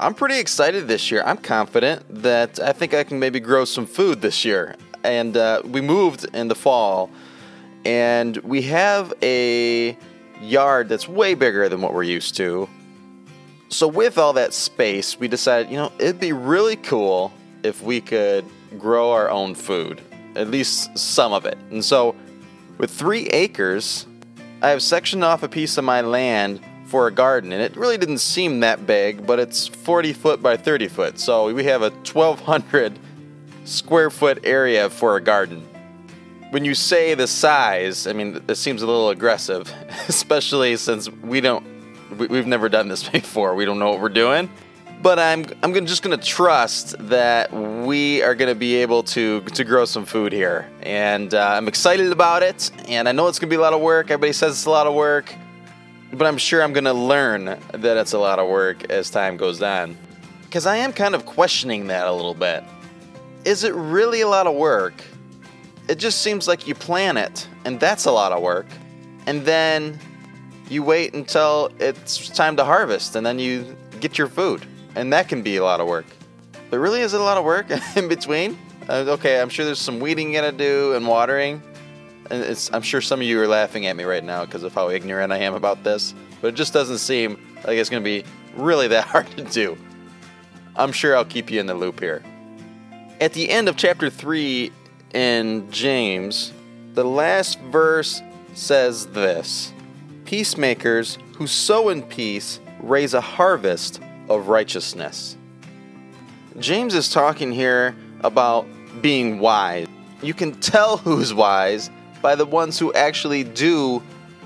I'm pretty excited this year. I'm confident that I think I can maybe grow some food this year. And uh, we moved in the fall, and we have a yard that's way bigger than what we're used to. So, with all that space, we decided, you know, it'd be really cool if we could grow our own food, at least some of it. And so, with three acres, I have sectioned off a piece of my land for a garden, and it really didn't seem that big, but it's 40 foot by 30 foot. So, we have a 1,200 square foot area for a garden. When you say the size, I mean, it seems a little aggressive, especially since we don't, we, have never done this before. We don't know what we're doing. But I'm, I'm gonna, just gonna trust that we are gonna be able to, to grow some food here. And uh, I'm excited about it. And I know it's gonna be a lot of work. Everybody says it's a lot of work. But I'm sure I'm gonna learn that it's a lot of work as time goes on. Because I am kind of questioning that a little bit. Is it really a lot of work? it just seems like you plan it, and that's a lot of work. And then you wait until it's time to harvest, and then you get your food, and that can be a lot of work. But really, is it a lot of work in between? Uh, okay, I'm sure there's some weeding you gotta do and watering. I'm sure some of you are laughing at me right now because of how ignorant I am about this. But it just doesn't seem like it's gonna be really that hard to do. I'm sure I'll keep you in the loop here. At the end of chapter 3, in James, the last verse says this Peacemakers who sow in peace raise a harvest of righteousness. James is talking here about being wise. You can tell who's wise by the ones who actually do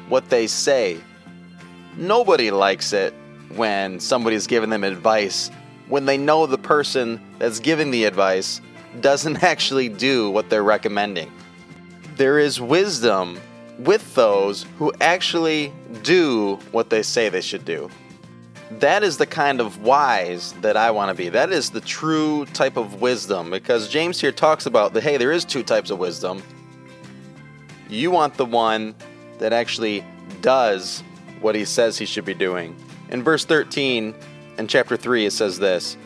what they say. Nobody likes it when somebody's giving them advice when they know the person that's giving the advice doesn't actually do what they're recommending. There is wisdom with those who actually do what they say they should do. That is the kind of wise that I want to be. That is the true type of wisdom because James here talks about that hey, there is two types of wisdom. You want the one that actually does what he says he should be doing. In verse 13 in chapter 3 it says this,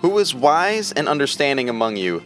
who is wise and understanding among you?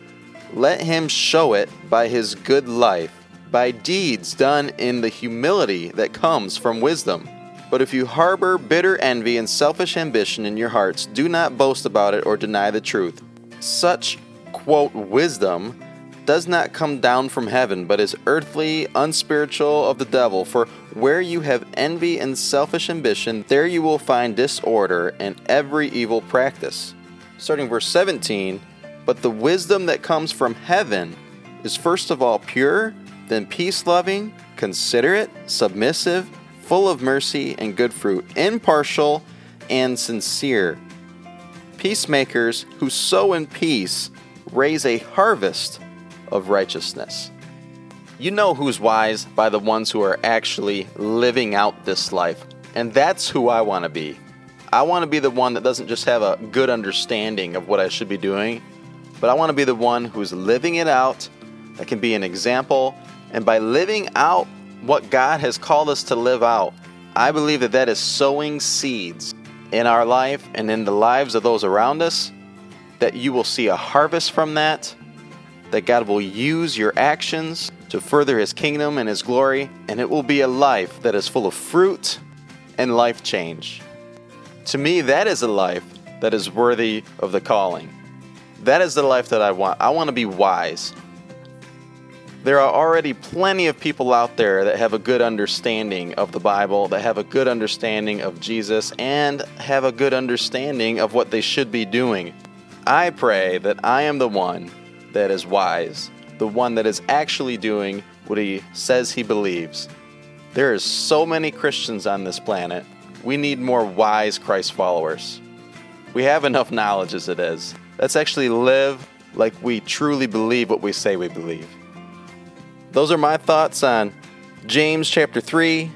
Let him show it by his good life, by deeds done in the humility that comes from wisdom. But if you harbor bitter envy and selfish ambition in your hearts, do not boast about it or deny the truth. Such, quote, wisdom does not come down from heaven, but is earthly, unspiritual of the devil. For where you have envy and selfish ambition, there you will find disorder and every evil practice starting verse 17. But the wisdom that comes from heaven is first of all pure, then peace loving, considerate, submissive, full of mercy and good fruit, impartial and sincere. Peacemakers who sow in peace raise a harvest of righteousness. You know who's wise by the ones who are actually living out this life. And that's who I want to be. I want to be the one that doesn't just have a good understanding of what I should be doing, but I want to be the one who's living it out, that can be an example. And by living out what God has called us to live out, I believe that that is sowing seeds in our life and in the lives of those around us, that you will see a harvest from that, that God will use your actions to further His kingdom and His glory, and it will be a life that is full of fruit and life change. To me, that is a life that is worthy of the calling. That is the life that I want. I want to be wise. There are already plenty of people out there that have a good understanding of the Bible, that have a good understanding of Jesus, and have a good understanding of what they should be doing. I pray that I am the one that is wise, the one that is actually doing what he says he believes. There are so many Christians on this planet we need more wise Christ followers. We have enough knowledge as it is. Let's actually live like we truly believe what we say we believe. Those are my thoughts on James chapter 3,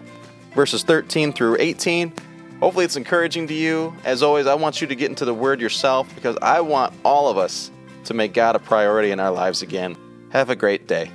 verses 13 through 18. Hopefully, it's encouraging to you. As always, I want you to get into the Word yourself because I want all of us to make God a priority in our lives again. Have a great day.